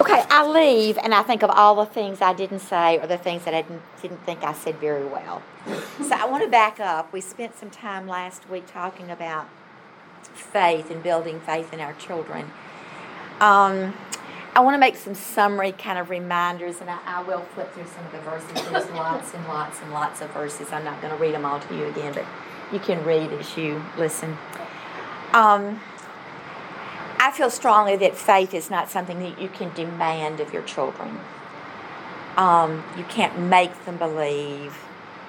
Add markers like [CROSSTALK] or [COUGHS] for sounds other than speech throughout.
Okay, I leave and I think of all the things I didn't say or the things that I didn't, didn't think I said very well. so I want to back up. We spent some time last week talking about faith and building faith in our children. Um, I want to make some summary kind of reminders, and I, I, will flip through some of the verses. There's lots and lots and lots of verses. I'm not going to read them all to you again, but you can read as you listen. Um, I feel strongly that faith is not something that you can demand of your children. Um, you can't make them believe.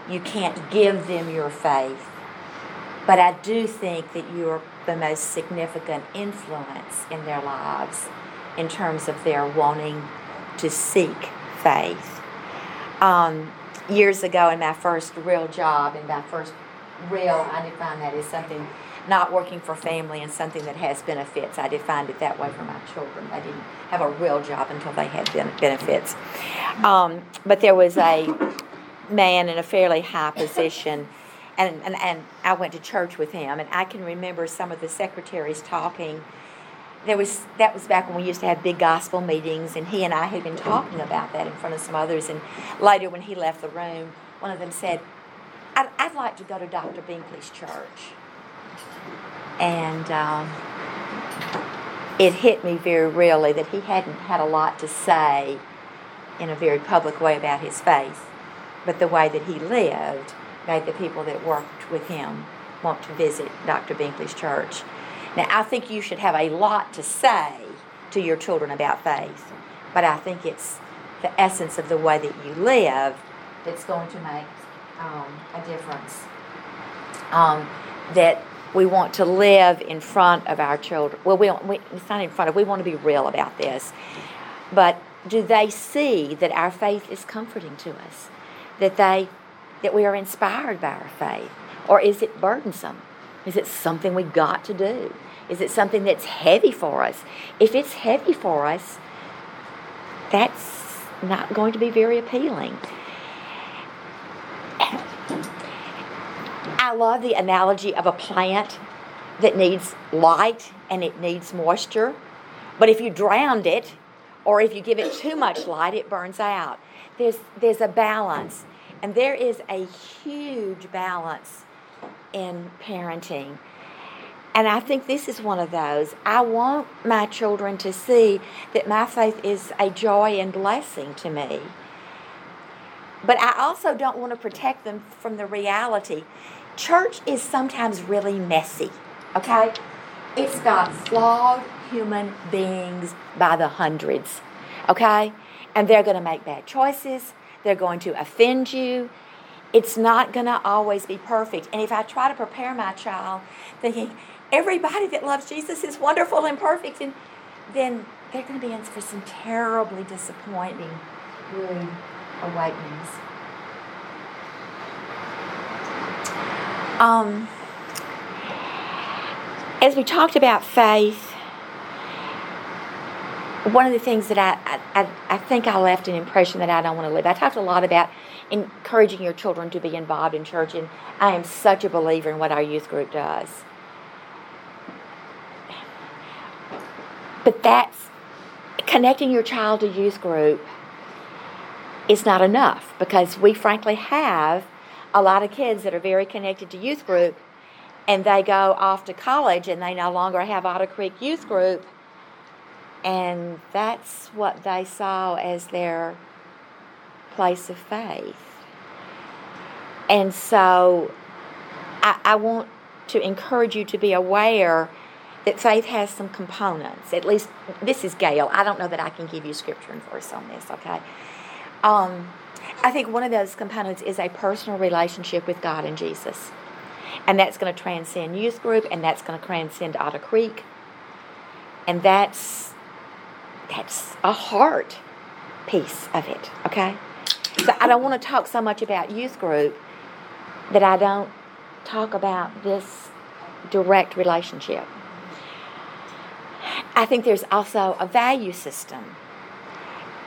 You can't give them your faith. But I do think that you're the most significant influence in their lives in terms of their wanting to seek faith. Um, years ago, in my first real job, in my first real, I define that as something not working for family and something that has benefits. I defined it that way for my children. I didn't have a real job until they had benefits. Um, but there was a man in a fairly high position and, and, and I went to church with him, and I can remember some of the secretaries talking. There was that was back when we used to have big gospel meetings, and he and I had been talking about that in front of some others. And later, when he left the room, one of them said, "I'd, I'd like to go to Dr. Binkley's church," and um, it hit me very really that he hadn't had a lot to say in a very public way about his faith, but the way that he lived made the people that worked with him want to visit Dr. Binkley's church. Now, I think you should have a lot to say to your children about faith, but I think it's the essence of the way that you live that's going to make um, a difference. Um, that we want to live in front of our children. Well, we, we, it's not in front of, we want to be real about this. But do they see that our faith is comforting to us? That they that we are inspired by our faith? Or is it burdensome? Is it something we got to do? Is it something that's heavy for us? If it's heavy for us, that's not going to be very appealing. I love the analogy of a plant that needs light and it needs moisture. But if you drowned it or if you give it too much light, it burns out. There's, there's a balance. And there is a huge balance in parenting. And I think this is one of those. I want my children to see that my faith is a joy and blessing to me. But I also don't want to protect them from the reality. Church is sometimes really messy, okay? It's got flawed human beings by the hundreds, okay? And they're going to make bad choices. They're going to offend you. It's not going to always be perfect. And if I try to prepare my child thinking everybody that loves Jesus is wonderful and perfect, and then they're going to be in for some terribly disappointing rude awakenings. Um, as we talked about faith, one of the things that I, I, I think I left an impression that I don't want to live. I talked a lot about encouraging your children to be involved in church, and I am such a believer in what our youth group does. But that's connecting your child to youth group is not enough because we frankly have a lot of kids that are very connected to youth group and they go off to college and they no longer have Otter Creek Youth Group and that's what they saw as their place of faith. And so I, I want to encourage you to be aware that faith has some components. At least this is Gail. I don't know that I can give you scripture and verse on this, okay? Um, I think one of those components is a personal relationship with God and Jesus. And that's going to transcend youth group and that's going to transcend Otter Creek. And that's that's a heart piece of it, okay? So I don't want to talk so much about youth group that I don't talk about this direct relationship. I think there's also a value system.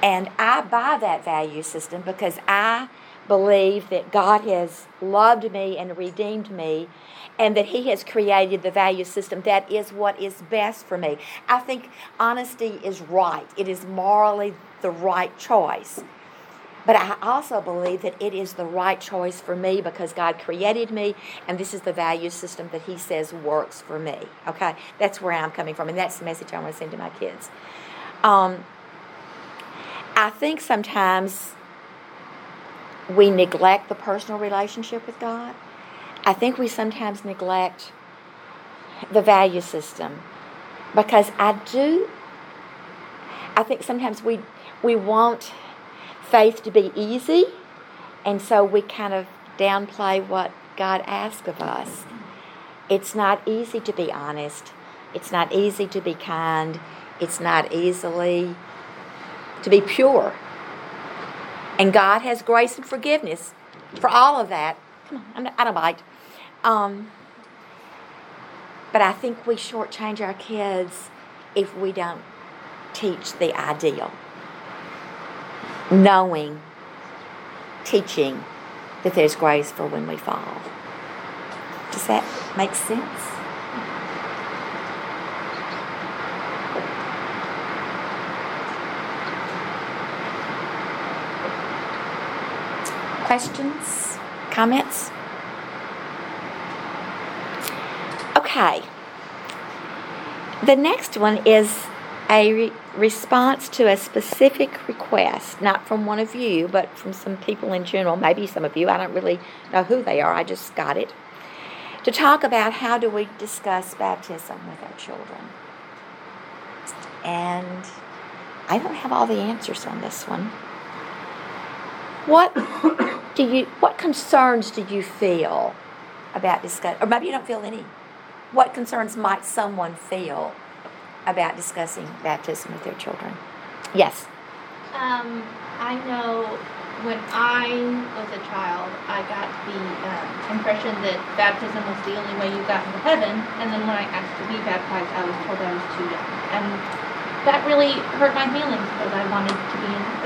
And I buy that value system because I believe that God has loved me and redeemed me and that He has created the value system that is what is best for me. I think honesty is right, it is morally the right choice. But I also believe that it is the right choice for me because God created me, and this is the value system that He says works for me. Okay? That's where I'm coming from, and that's the message I want to send to my kids. Um, I think sometimes we neglect the personal relationship with God. I think we sometimes neglect the value system because I do. I think sometimes we we want faith to be easy, and so we kind of downplay what God asks of us. It's not easy to be honest. It's not easy to be kind. It's not easily to be pure. And God has grace and forgiveness for all of that. Come on, I don't bite. Um, but I think we shortchange our kids if we don't teach the ideal. Knowing, teaching that there's grace for when we fall. Does that make sense? Questions? Comments? Okay. The next one is a re- response to a specific request, not from one of you, but from some people in general, maybe some of you. I don't really know who they are, I just got it. To talk about how do we discuss baptism with our children. And I don't have all the answers on this one. What do you what concerns do you feel about discuss or maybe you don't feel any what concerns might someone feel about discussing baptism with their children? Yes. Um, i know when i was a child i got the um, impression that baptism was the only way you got into heaven and then when i asked to be baptized i was told i was too young. And that really hurt my feelings because i wanted to be in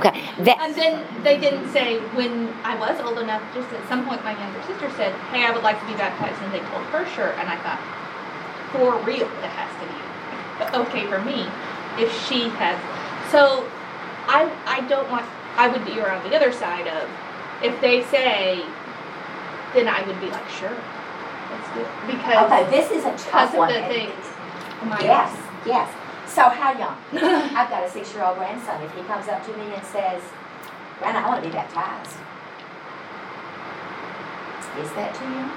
Okay. That, and then they didn't say when I was old enough. Just at some point, my younger sister said, "Hey, I would like to be baptized," and they told her sure. And I thought, for real, it has to be okay for me if she has. So, I I don't want. I would be around the other side of if they say, then I would be like, sure, let's do it because okay, this is a tough one. The thing, yes, yes. So how young? [LAUGHS] I've got a six-year-old grandson. If he comes up to me and says, "Grandma, I want to be baptized," is that too young?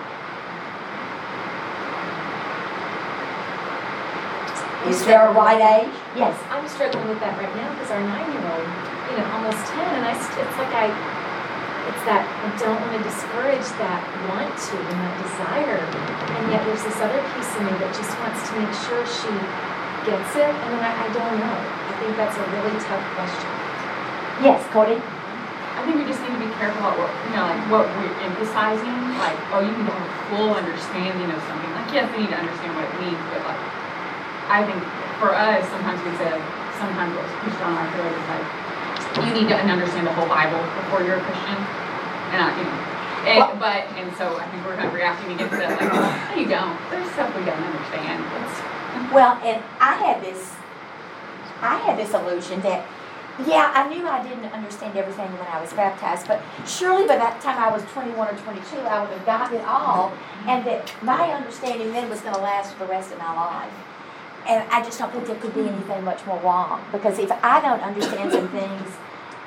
Is there a right age? Yes. I'm struggling with that right now because our nine-year-old, you know, almost ten, and I, it's like I, it's that I don't want to discourage that want to and that desire, and yet there's this other piece of me that just wants to make sure she gets it, and then I, I don't know. I think that's a really tough question. Yes, Cody? I think we just need to be careful about what, you know, like what we're emphasizing. Like, oh, you need to have a full understanding of something. Like, yes, we need to understand what it means, but like, I think for us, sometimes we say, sometimes what's pushed on our throat is like, you need to understand the whole Bible before you're a Christian. And I, you know, and, well, but, and so I think we're kind of reacting against that, like, no, you don't. There's stuff we don't understand. It's, well, and I had this, I had this illusion that, yeah, I knew I didn't understand everything when I was baptized, but surely by that time I was 21 or 22, I would have gotten it all, mm-hmm. and that my understanding then was going to last for the rest of my life. And I just don't think there could be mm-hmm. anything much more wrong, because if I don't understand some things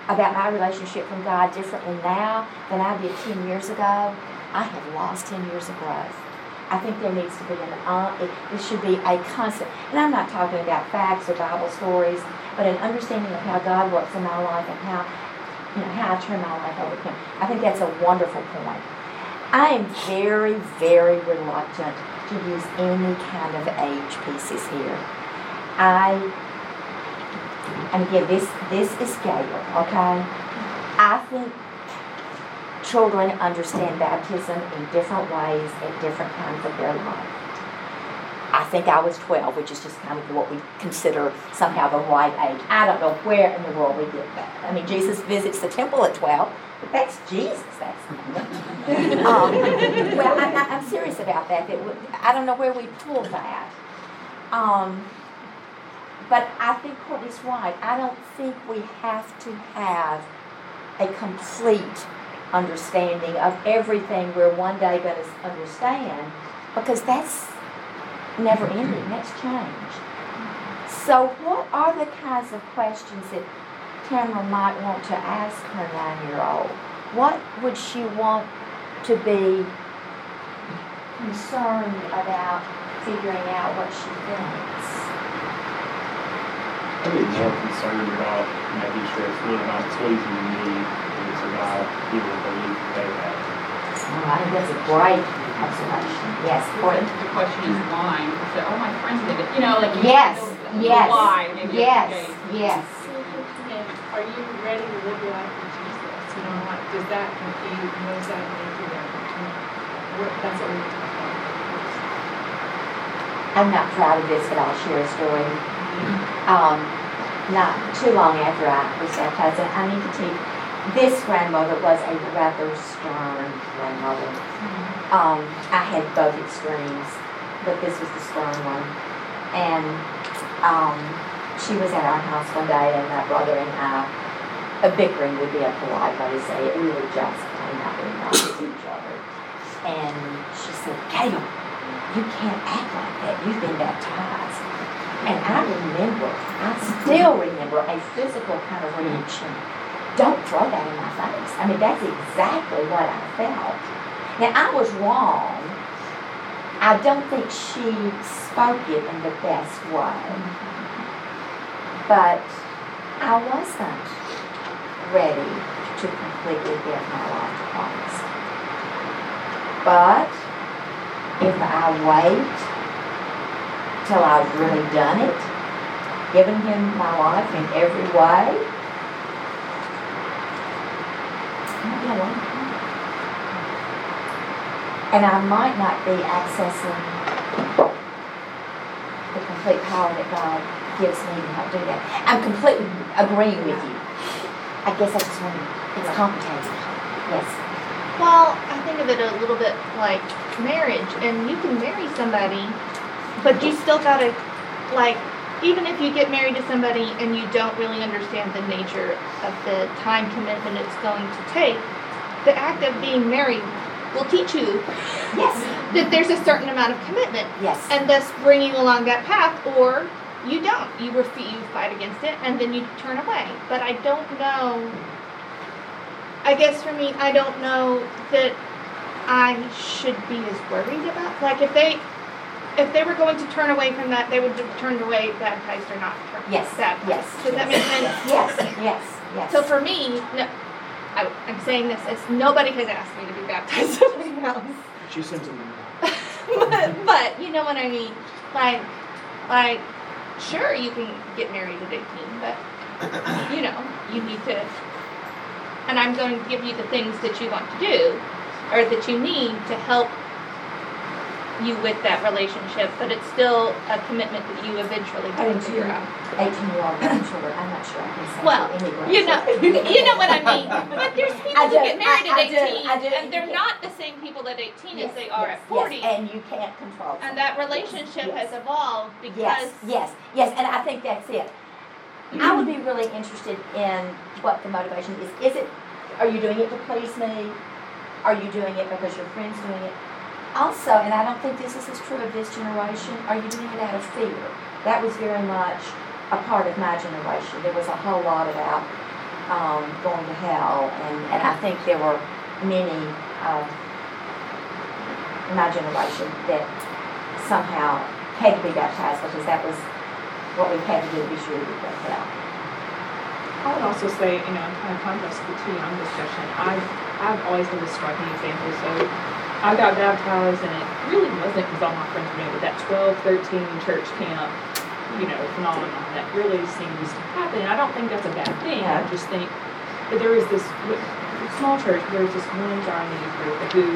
about my relationship from God differently now than I did 10 years ago, I have lost 10 years of growth. I think there needs to be an, uh, it, it should be a constant, and I'm not talking about facts or Bible stories, but an understanding of how God works in my life and how, you know, how I turn my life over to Him. I think that's a wonderful point. I am very, very reluctant to use any kind of age pieces here. I, and again, this, this is Gail, okay? I think children understand baptism in different ways at different times of their life. I think I was 12, which is just kind of what we consider somehow the right age. I don't know where in the world we get that. I mean, Jesus visits the temple at 12, but that's Jesus. That's [LAUGHS] um, well, I'm, not, I'm serious about that. that I don't know where we pulled that. Um, but I think Courtney's right. I don't think we have to have a complete understanding of everything we're one day going to understand because that's never ending. That's change. So, what are the kinds of questions that Tamara might want to ask her nine year old? What would she want to be concerned about figuring out what she thinks? I'd be more concerned about making sure it's really not pleasing me, and it's about giving the belief that they have. Oh, I think that's a great observation. Yes, Courtney? The question is why, because say, oh, my friends did it, you know, like. you Yes, know yes, Why, maybe. yes, yes. Are you ready to live your life with Jesus? You know, like, does that confuse, what does that mean to them? That's what we're talking about. I'm not proud of this, but I'll share a story. Um, not too long after I was baptized, and I need to tell you, this grandmother was a rather stern grandmother. Um, I had both extremes, but this was the stern one. And um, she was at our house one day, and my brother and I, a bickering would be a polite way to say it. We were just plain out being nice to each other. And she said, Caleb, you can't act like that. You've been baptized. And I remember, I still remember a physical kind of reaction. Don't throw that in my face. I mean, that's exactly what I felt. Now, I was wrong. I don't think she spoke it in the best way. But I wasn't ready to completely give my life to Christ. But if I wait till I've really done it, given him my life in every way, it might be a long time. And I might not be accessing the complete power that God gives me to help do that. I'm completely agreeing with you. I guess I just want to, it's complicated. Yes. Well, I think of it a little bit like marriage, and you can marry somebody, but you still gotta, like, even if you get married to somebody and you don't really understand the nature of the time commitment it's going to take, the act of being married will teach you Yes. that there's a certain amount of commitment, Yes. and thus bringing along that path, or you don't. You refuse, you fight against it, and then you turn away. But I don't know. I guess for me, I don't know that I should be as worried about. Like if they, if they were going to turn away from that, they would have turned away baptized or not Yes. baptized. Yes. Does that make sense? Yes. Yes. Yes. So for me, no, I, I'm saying this as nobody has asked me to be baptized in my house. She sent them. but, [LAUGHS] but you know what I mean. Like, like, sure you can get married at 18, but you know you need to. And I'm going to give you the things that you want to do, or that you need to help you with that relationship. But it's still a commitment that you eventually I can do figure out. Eighteen-year-old grandchildren, I'm not sure I can say Well, You know, [LAUGHS] you know what I mean. But there's people I who get married I- I at do, 18, I do. and they're not the same people at 18 Yes, as they are yes, at 40. Yes, and you can't control. And that relationship has evolved because Yes, yes, yes, and I think that's it. I would be really interested in what the motivation is. Is it, are you doing it to please me? Are you doing it because your friend's doing it? Also, and I don't think this is as true of this generation, are you doing it out of fear? That was very much a part of my generation. There was a whole lot about um, going to hell, and, and I think there were many of my generation that somehow had to be baptized because that was what we had to do to be sure we go to hell. I would also say, you know, in kind of contrast to the two young discussion, I've, I've always been the striking example. So I got baptized and it really wasn't because all my friends it, but that 12, 13 church camp, you know, phenomenon that really seems to happen. I don't think that's a bad thing. I just think that there is this, small church, there's this one giant group who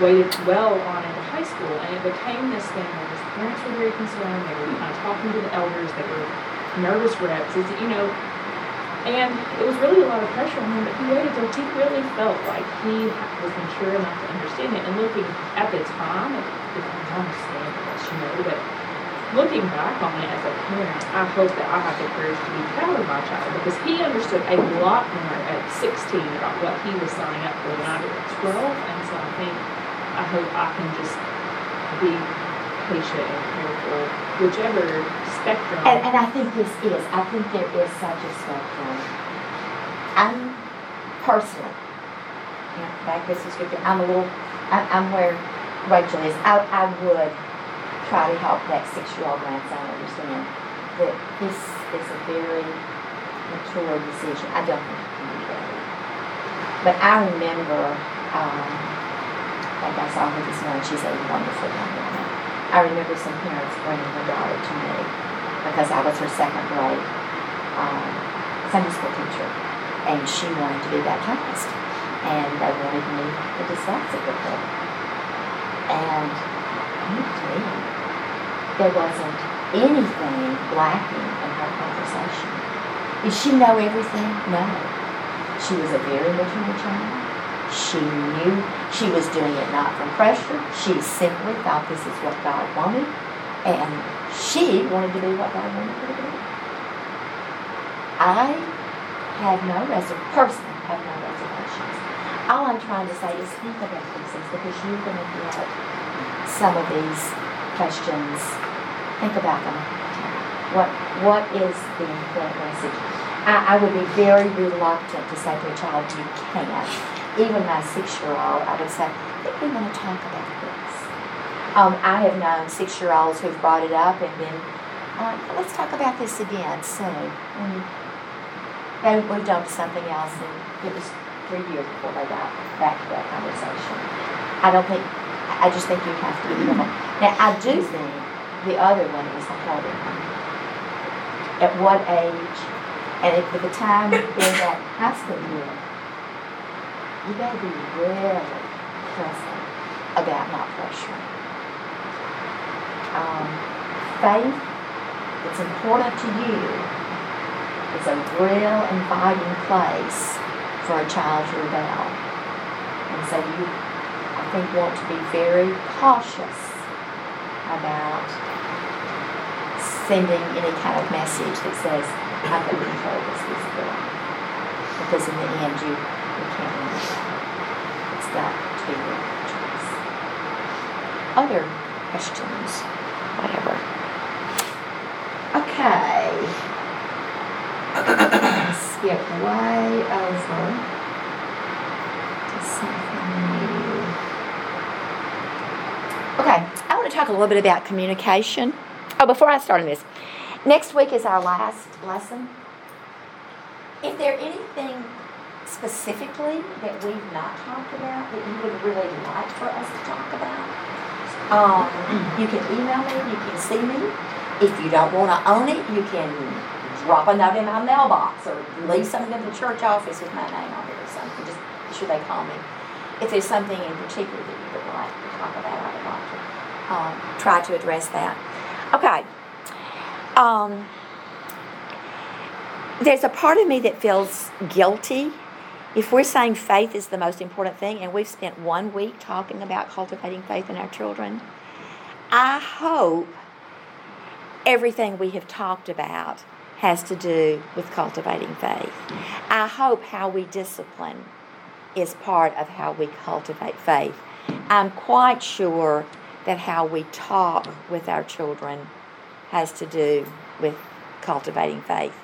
waited well on into high school, and it became this thing where his parents were very concerned. They were kind of talking to the elders. They were nervous wrecks. Is you know, and it was really a lot of pressure on him. But he waited till he really felt like he was mature enough to understand it. And looking at the time, it, was understandable, you know, but looking back on it as a parent, I hope that I have the courage to be proud of my child because he understood a lot more at 16 about what he was signing up for than I did at 12. And so I think, I hope I can just be patient and careful, whichever spectrum. And, and I think this is, I think there is such a spectrum. I'm personally, you know, back this is scripture, I'm a little, I, I'm where Rachel is. I, I would try to help that six-year-old grandson understand that this is a very mature decision. I don't think he can be ready. But I remember, um, like I saw her this morning, she's a wonderful young woman. I remember some parents bringing their daughter to me because I was her second grade um, Sunday school teacher, and she wanted to be baptized, and they wanted me to discuss it with her. And me, there wasn't anything lacking in her conversation. Did she know everything? No. She was a very mature child. She knew she was doing it not from pressure. She simply thought this is what God wanted, and she wanted to be what God wanted her to be. I have no reservations, personally have no reservations. All I'm trying to say is think about these things because you're going to get some of these questions. Think about them. What What is the important message? I, I would be very reluctant to say to a child, you can't. Even my six-year-old, I would say, I think we want to talk about this. Um, I have known six-year-olds who've brought it up and then, uh, let's talk about this again soon. And they moved on to something else, and it was three years before they got back to that conversation. I don't think, I just think you have to be careful. Now, I do think the other one is the harder one. At what age, and at the time in that high school year, you better be really careful about not pressuring. Um, faith, it's important to you, is a real inviting place for a child to rebel. And so you, I think, want to be very cautious about sending any kind of message that says, going to control this physical Because in the end, you, you can't that. It's got to be your choice. Other questions? Whatever. Okay. [COUGHS] Skip way over to something new. Okay, I want to talk a little bit about communication. Oh, before I start on this, next week is our last lesson. If there anything specifically that we've not talked about that you would really like for us to talk about, um, you can email me, you can see me. If you don't want to own it, you can drop a note in my mailbox or leave something in the church office with my name on it or something. Just be sure they call me. If there's something in particular that you would like to talk about, I would like to um, try to address that. Okay. Um, there's a part of me that feels guilty if we're saying faith is the most important thing and we've spent one week talking about cultivating faith in our children. I hope everything we have talked about has to do with cultivating faith. I hope how we discipline is part of how we cultivate faith. I'm quite sure that how we talk with our children has to do with cultivating faith.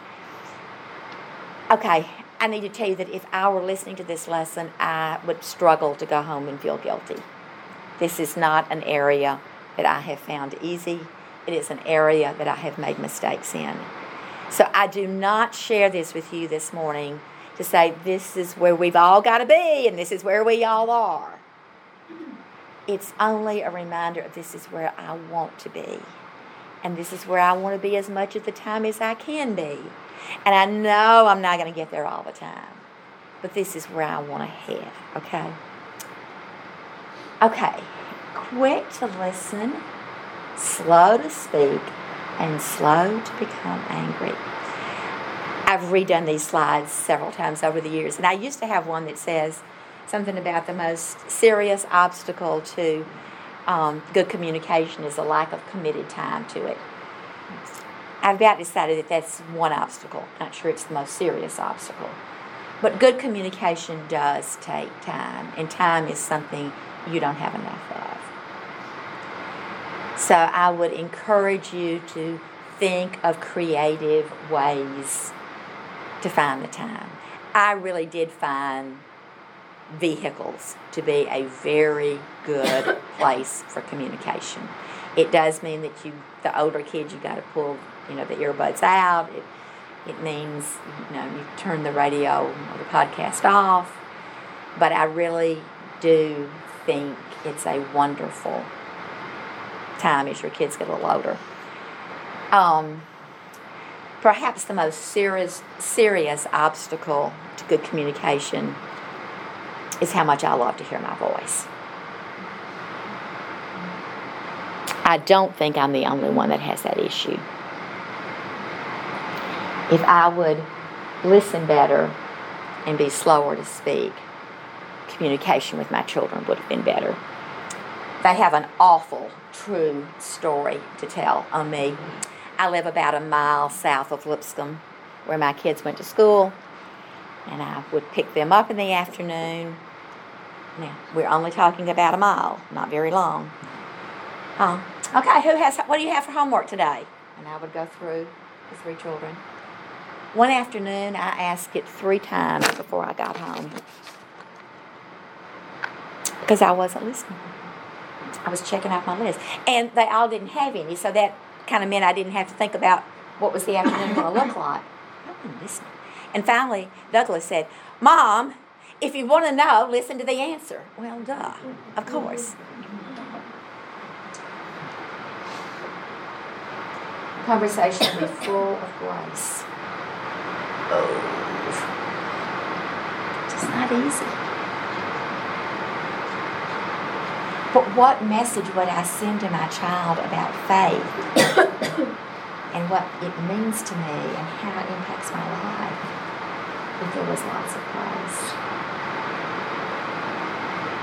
Okay, I need to tell you that if I were listening to this lesson, I would struggle to go home and feel guilty. This is not an area that I have found easy. It is an area that I have made mistakes in. So I do not share this with you this morning to say this is where we've all got to be and this is where we all are. It's only a reminder of this is where I want to be. And this is where I want to be as much of the time as I can be. And I know I'm not going to get there all the time. But this is where I want to head, okay? Okay, quick to listen, slow to speak, and slow to become angry. I've redone these slides several times over the years, and I used to have one that says something about the most serious obstacle to um, good communication is a lack of committed time to it. I've about decided that that's one obstacle. Not sure it's the most serious obstacle. But good communication does take time, and time is something you don't have enough of. So I would encourage you to think of creative ways to find the time. I really did find vehicles to be a very good [LAUGHS] place for communication. It does mean that you, the older kids, you got to pull, you know, the earbuds out. It, it means, you know, you turn the radio or the podcast off. But I really do think it's a wonderful time as your kids get a little older. Um, perhaps the most serious serious obstacle to good communication is how much I love to hear my voice. I don't think I'm the only one that has that issue. If I would listen better and be slower to speak, communication with my children would have been better. They have an awful, true story to tell on me. I live about a mile south of Lipscomb, where my kids went to school, and I would pick them up in the afternoon. Now, we're only talking about a mile, not very long. Um, okay, who has, what do you have for homework today? And I would go through the three children. One afternoon, I asked it three times before I got home because I wasn't listening. I was checking out my list. And they all didn't have any, so that kind of meant I didn't have to think about what was the afternoon going to look like. I wasn't listening. And finally, Douglas said, Mom, if you want to know, listen to the answer. Well, duh, of course. Conversation be full of grace. Oh, it's not easy. But what message would I send to my child about faith [COUGHS] and what it means to me and how it impacts my life if there was lots of?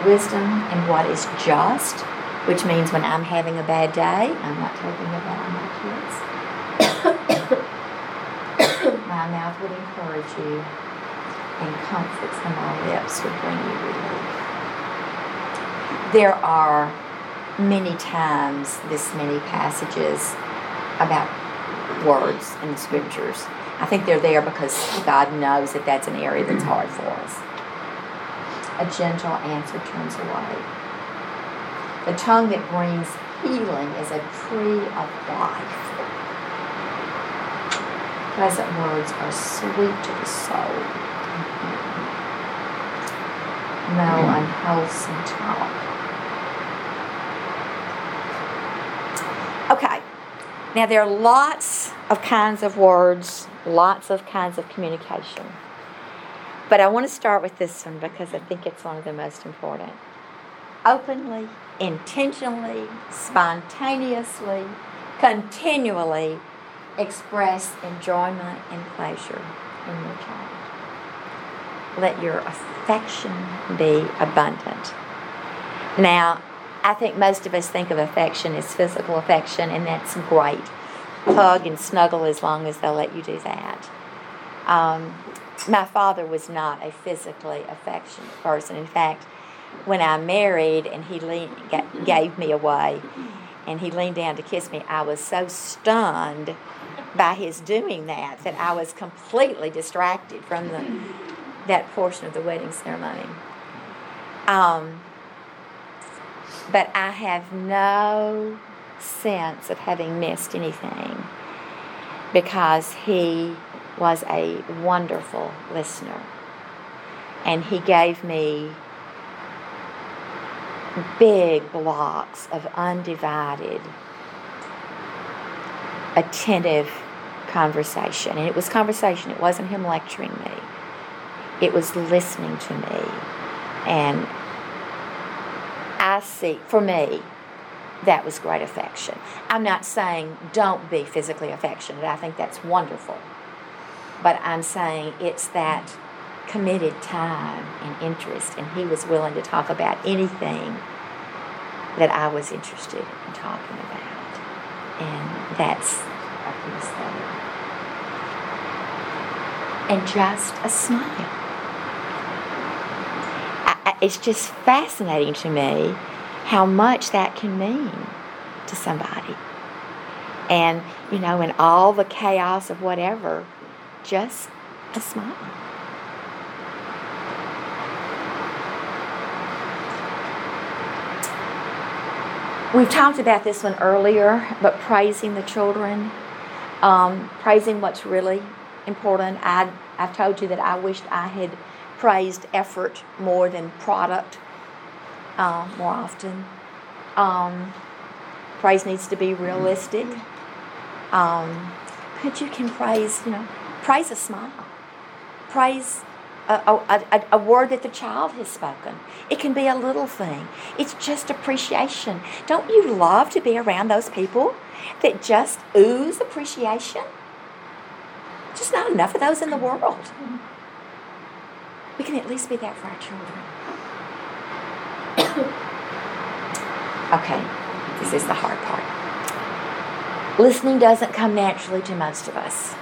Wisdom and what is just, which means when I'm having a bad day, I'm not talking about my kids. [COUGHS] my mouth would encourage you, and comfort from my lips would bring you relief. There are many times this many passages about words in the scriptures. I think they're there because God knows that that's an area that's hard for us. A gentle answer turns away. The tongue that brings healing is a tree of life. Pleasant words are sweet to the soul. No mm-hmm. unwholesome talk. Okay. Now there are lots of kinds of words, lots of kinds of communication. But I want to start with this one because I think it's one of the most important. Openly, intentionally, spontaneously, continually express enjoyment and pleasure in your child. Let your affection be abundant. Now, I think most of us think of affection as physical affection, and that's great. Hug and snuggle as long as they'll let you do that. Um, my father was not a physically affectionate person. In fact, when I married and he leaned, gave me away and he leaned down to kiss me, I was so stunned by his doing that that I was completely distracted from the, that portion of the wedding ceremony. Um, but I have no sense of having missed anything because he was a wonderful listener. And he gave me big blocks of undivided, attentive conversation. And it was conversation, it wasn't him lecturing me, it was listening to me. And I see, for me, that was great affection. I'm not saying don't be physically affectionate, I think that's wonderful. But I'm saying it's that committed time and interest, and he was willing to talk about anything that I was interested in talking about. And that's a piece it. And just a smile. I, I, it's just fascinating to me how much that can mean to somebody. And, you know, in all the chaos of whatever, just a smile. We've talked about this one earlier, but praising the children, um, praising what's really important. I, I've told you that I wished I had praised effort more than product uh, more often. Um, praise needs to be realistic. Um, but you can praise, you know, praise a smile, praise a, a, a, word that the child has spoken. It can be a little thing. It's just appreciation. Don't you love to be around those people that just ooze appreciation? Just not enough of those in the world. We can at least be that for our children. [COUGHS] okay, this is the hard part. Listening doesn't come naturally to most of us.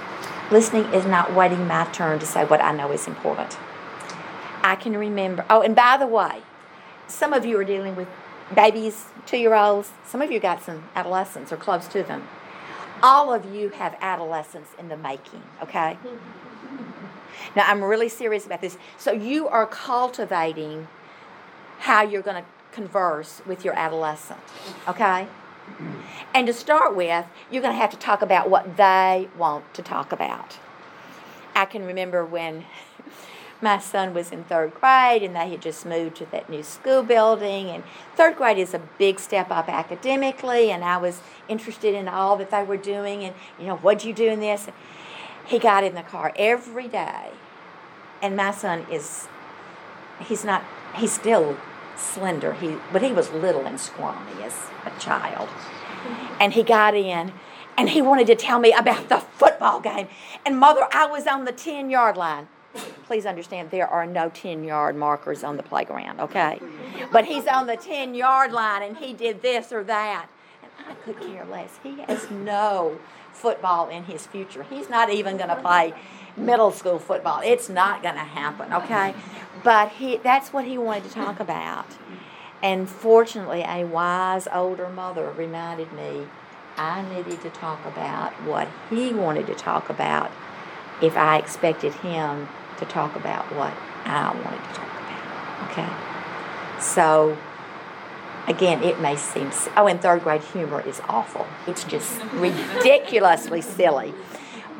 Listening is not waiting my turn to say what I know is important. I can remember. Oh, and by the way, some of you are dealing with babies, two year olds. Some of you got some adolescents or close to them. All of you have adolescents in the making, okay? [LAUGHS] Now, I'm really serious about this. So, you are cultivating how you're going to converse with your adolescent, okay? And to start with, you're going to have to talk about what they want to talk about. I can remember when [LAUGHS] my son was in third grade and they had just moved to that new school building. And third grade is a big step up academically, and I was interested in all that they were doing. And, you know, what'd you do in this? He got in the car every day. And my son is, he's not, he's still slender. He, but he was little and scrawny as a child. And he got in and he wanted to tell me about the football game. And mother, I was on the 10 yard line. Please understand, there are no 10 yard markers on the playground, okay? But he's on the 10 yard line and he did this or that. And I could care less. He has no football in his future. He's not even going to play middle school football. It's not going to happen, okay? But he that's what he wanted to talk about. And fortunately, a wise older mother reminded me I needed to talk about what he wanted to talk about if I expected him to talk about what I wanted to talk about. Okay? So, again, it may seem, oh, in third grade, humor is awful. It's just ridiculously silly.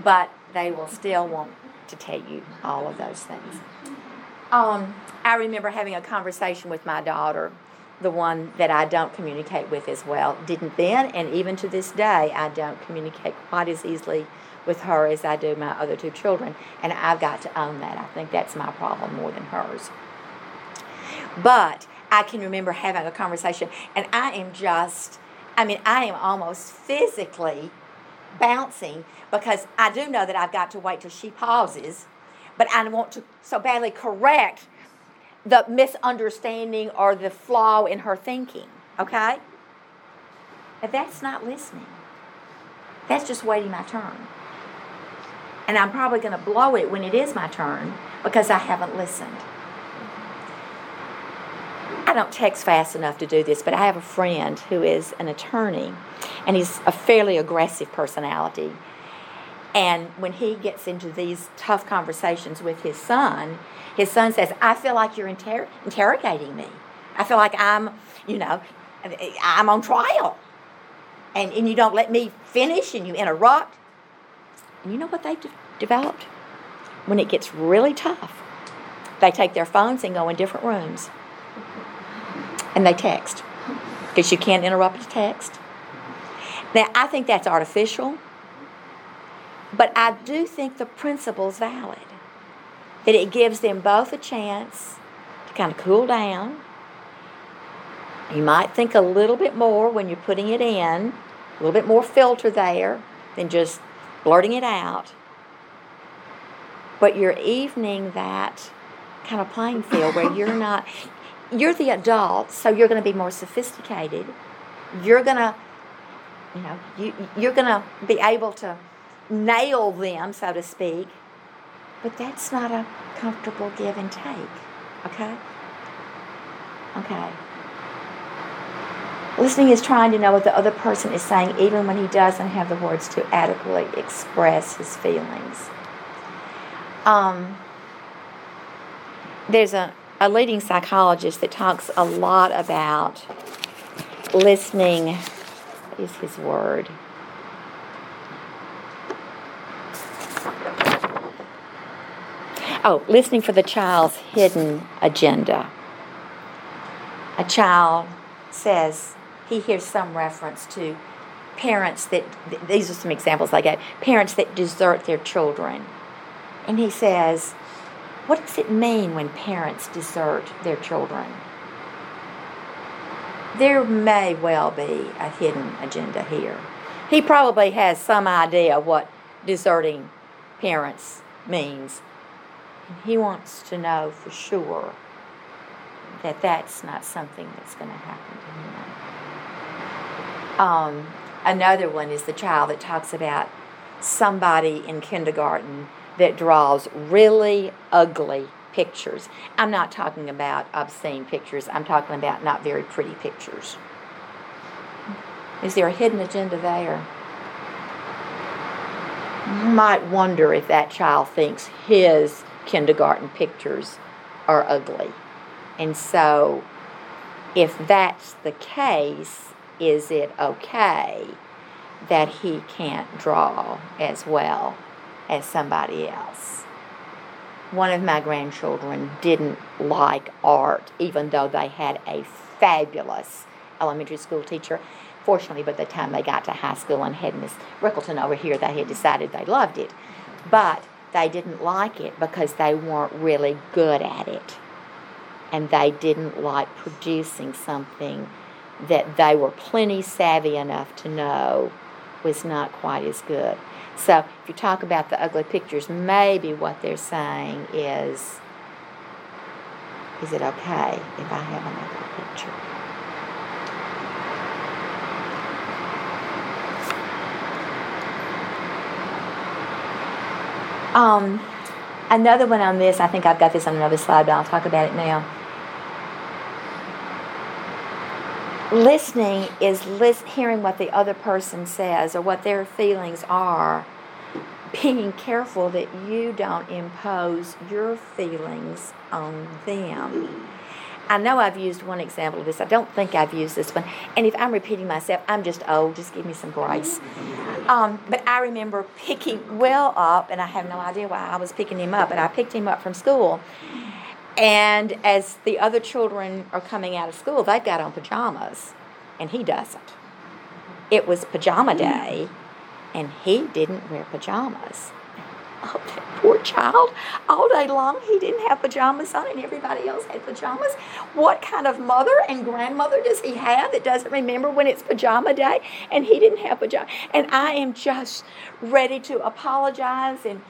But they will still want to tell you all of those things. Um, I remember having a conversation with my daughter, the one that I don't communicate with as well. Didn't then, and even to this day, I don't communicate quite as easily with her as I do my other two children, and I've got to own that. I think that's my problem more than hers. But I can remember having a conversation, and I am just, I mean, I am almost physically bouncing because I do know that I've got to wait till she pauses, but I want to so badly correct the misunderstanding or the flaw in her thinking, okay? If that's not listening. That's just waiting my turn. And I'm probably going to blow it when it is my turn because I haven't listened. I don't text fast enough to do this, but I have a friend who is an attorney, and he's a fairly aggressive personality. And when he gets into these tough conversations with his son, his son says, I feel like you're inter- interrogating me. I feel like I'm, you know, I'm on trial. And, and you don't let me finish and you interrupt. And you know what they've de- developed? When it gets really tough, they take their phones and go in different rooms and they text because you can't interrupt a text. Now, I think that's artificial, but I do think the principle's valid. That it gives them both a chance to kind of cool down You might think a little bit more when you're putting it in, a little bit more filter there than just blurting it out. But you're evening that kind of playing field where you're [COUGHS] not, you're the adult, so you're going to be more sophisticated. You're going to, you know, you, you're going to be able to nail them, so to speak. But that's not a comfortable give and take, okay? Okay. Listening is trying to know what the other person is saying, even when he doesn't have the words to adequately express his feelings. Um, there's a, a leading psychologist that talks a lot about listening. is his word? Oh, listening for the child's hidden agenda. A child says he hears some reference to parents that, these are some examples I gave, parents that desert their children. And he says, What does it mean when parents desert their children? There may well be a hidden agenda here. He probably has some idea what deserting parents means. And he wants to know for sure that that's not something that's going to happen to him. Um, another one is the child that talks about somebody in kindergarten that draws really ugly pictures. I'm not talking about obscene pictures, I'm talking about not very pretty pictures. Is there a hidden agenda there? You might wonder if that child thinks his kindergarten pictures are ugly. And so, if that's the case, is it okay that he can't draw as well as somebody else? One of my grandchildren didn't like art, even though they had a fabulous elementary school teacher. Fortunately, by the time they got to high school and had Miss Rickleton over here, they had decided they loved it. But they didn't like it because they weren't really good at it and they didn't like producing something that they were plenty savvy enough to know was not quite as good. So if you talk about the ugly pictures, maybe what they're saying is is it okay if I have another picture? Um, another one on this, I think I've got this on another slide, but I'll talk about it now. listening is list, hearing what the other person says or what their feelings are being careful that you don't impose your feelings on them i know i've used one example of this. I don't think i've used this one. And if i'm repeating myself i'm just old. Just give me some grace. Um, but i remember picking Will up and i have no idea why i was picking him up but i picked him up from school. And as the other children are coming out of school, they've got on pajamas, and he doesn't. It was pajama day, and he didn't wear pajamas. That poor child. All day long, he didn't have pajamas on, and everybody else had pajamas. What kind of mother and grandmother does he have that doesn't remember when it's pajama day and he didn't have pajamas? And I am just ready to apologize and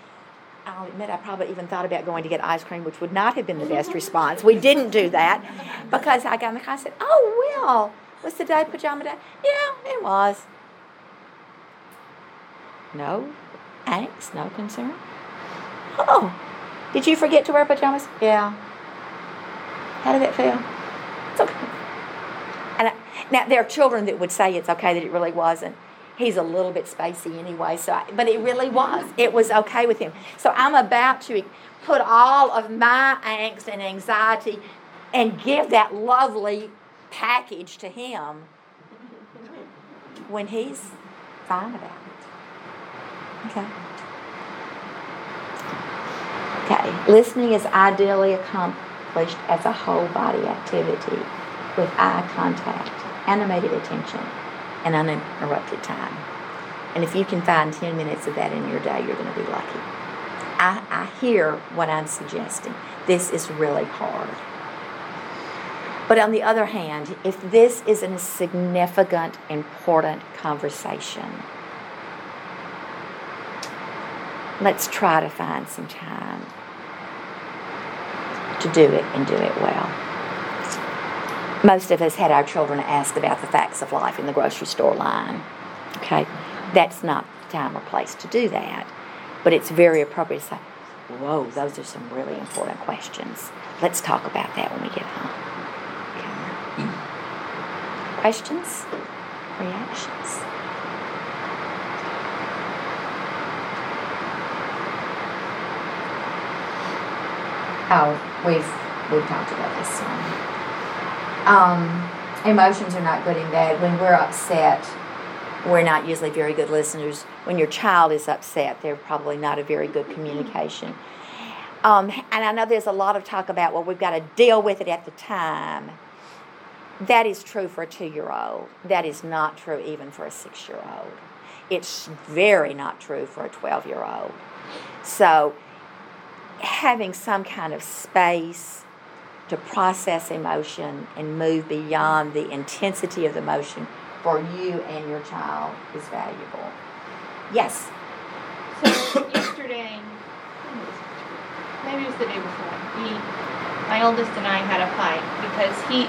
I'll admit I probably even thought about going to get ice cream, which would not have been the best response. We didn't do that because I got in the car and said, Oh, Will, was the day pajama day? Yeah, it was. No angst, no concern. Oh, did you forget to wear pajamas? Yeah. How did it feel? It's okay. And I, now, there are children that would say it's okay that it really wasn't he's a little bit spacey anyway. So, I, but it really was. It was okay with him. So I'm about to put all of my angst and anxiety and give that lovely package to him when he's fine about it. Okay. Okay. Listening is ideally accomplished as a whole body activity with eye contact, animated attention and uninterrupted time. And if you can find 10 minutes of that in your day, you're going to be lucky. I, I hear what I'm suggesting. This is really hard. But on the other hand, if this is a significant, important conversation, let's try to find some time to do it and do it well. Most of us had our children ask about the facts of life in the grocery store line. Okay? That's not the time or place to do that. But it's very appropriate to say, whoa, those are some really important questions. Let's talk about that when we get home. Okay. Questions? Reactions? Oh, we've we've talked about this one. Um, emotions are not good and bad. When we're upset, we're not usually very good listeners. When your child is upset, they're probably not a very good communication. Um, and I know there's a lot of talk about, well, we've got to deal with it at the time. That is true for a two year old. That is not true even for a six year old. It's very not true for a 12 year old. So, having some kind of space to process emotion and move beyond the intensity of the emotion for you and your child is valuable. Yes. So yesterday, maybe it was the day before, we, my oldest and I had a fight because he,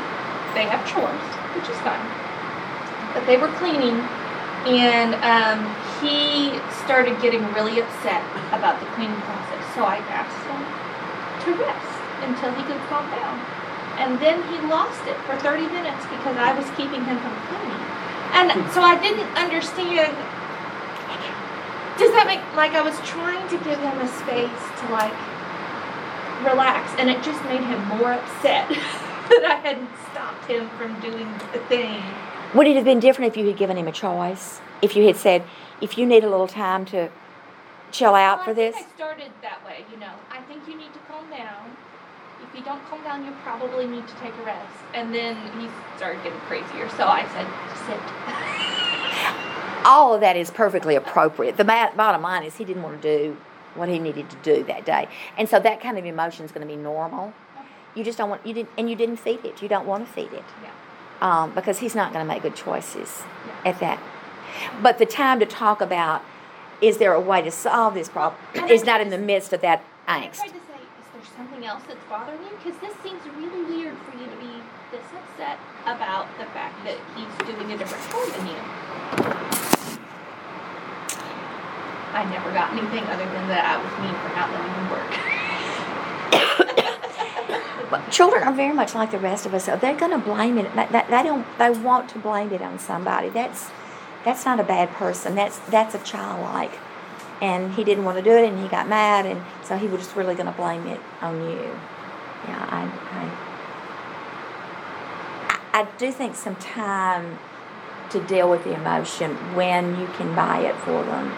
they have chores, which is fine, but they were cleaning, and um, he started getting really upset about the cleaning process. So I asked him to rest until he could calm down. And then he lost it for 30 minutes because I was keeping him from cleaning. And so I didn't understand. Does that make like I was trying to give him a space to like relax, and it just made him more upset [LAUGHS] that I hadn't stopped him from doing the thing. Would it have been different if you had given him a choice? If you had said, if you need a little time to chill out Well, for I think this? I started that way, you know. I think you need to calm down. If you don't calm down, you probably need to take a rest. And then he started getting crazier, so I said, sit. [LAUGHS] All of that is perfectly appropriate. The bottom line is he didn't want to do what he needed to do that day. And so that kind of emotion is going to be normal. You just don't want, you didn't, and you didn't feed it. You don't want to feed it. Yeah. Um, because he's not going to make good choices Yeah. at that. But the time to talk about is there a way to solve this problem is not in the midst of that angst. I tried to say, is there something else that's bothering you? Because this seems really weird for you to be this upset about the fact that he's doing a different chore than you. I never got anything other than that I was mean for not letting him work. [COUGHS] But children are very much like the rest of us. So they're going to blame it. They, they, they don't. They want to blame it on somebody. That's that's not a bad person. That's that's a childlike. And he didn't want to do it, and he got mad, and so he was just really going to blame it on you. Yeah, I, I I do think some time to deal with the emotion when you can buy it for them.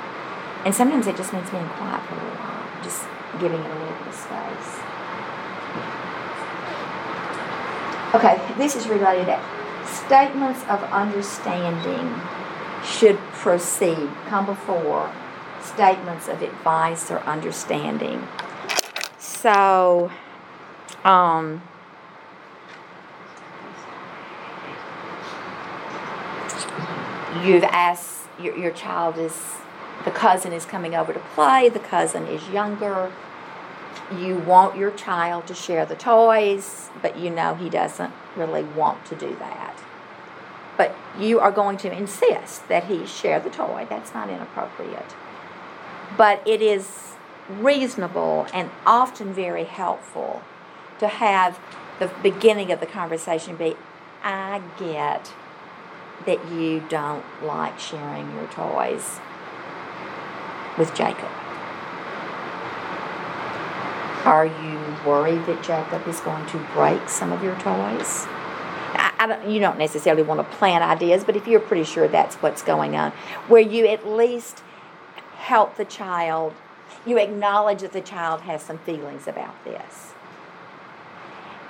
And sometimes it just means being quiet for a little while, just giving it a little bit of space. Okay, this is related. Statements of understanding should proceed, come before. Statements of advice or understanding. So, um, you've asked your, your child is the cousin is coming over to play the cousin is younger. You want your child to share the toys but you know he doesn't really want to do that but you are going to insist that he share the toy that's not inappropriate but it is reasonable and often very helpful to have the beginning of the conversation be i get that you don't like sharing your toys with Jacob? Are you worried that Jacob is going to break some of your toys? I, don't, you don't necessarily want to plant ideas, but if you're pretty sure that's what's going on, where you at least help the child, you acknowledge that the child has some feelings about this.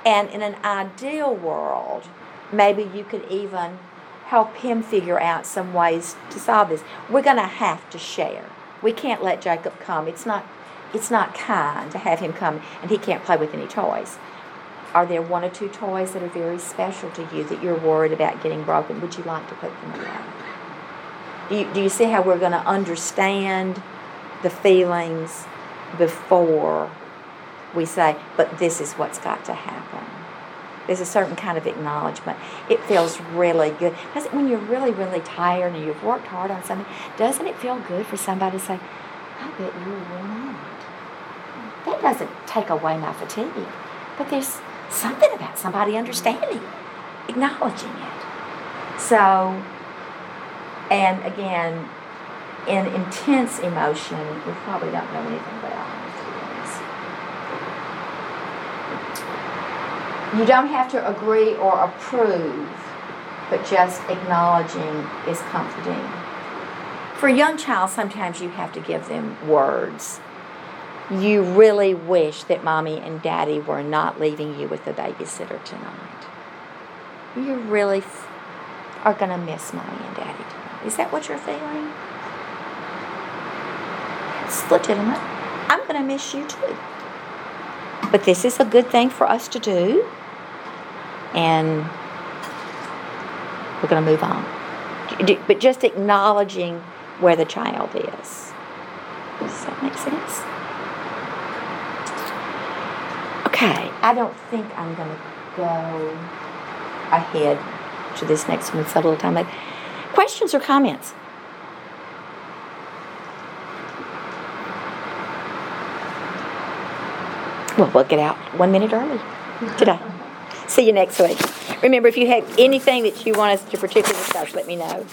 And in an ideal world, maybe you could even help him figure out some ways to solve this. We're going to have to share. We can't let Jacob come. It's not it's not kind to have him come and he can't play with any toys. Are there one or two toys that are very special to you that you're worried about getting broken? Would you like to put them away? Do you, do you see how we're going to understand the feelings before we say, but this is what's got to happen? There's a certain kind of acknowledgement. It feels really good. Doesn't when you're really, really tired and you've worked hard on something, doesn't it feel good for somebody to say, I bet you're worn out? That doesn't take away my fatigue. But there's something about somebody understanding, acknowledging it. So, and again, in intense emotion, we probably don't know anything about. You don't have to agree or approve, but just acknowledging is comforting. For a young child, sometimes you have to give them words. You really wish that mommy and daddy were not leaving you with the babysitter tonight. You really f- are going to miss mommy and daddy tonight. Is that what you're feeling? It's legitimate. I'm going to miss you too. But this is a good thing for us to do. And we're going to move on. But just acknowledging where the child is. Does that make sense? Okay, I don't think I'm going to go ahead to this next one. It's a little time. But questions or comments? Well, we'll get out one minute early today. [LAUGHS] See you next week. Remember, if you have anything that you want us to particularly discuss, let me know.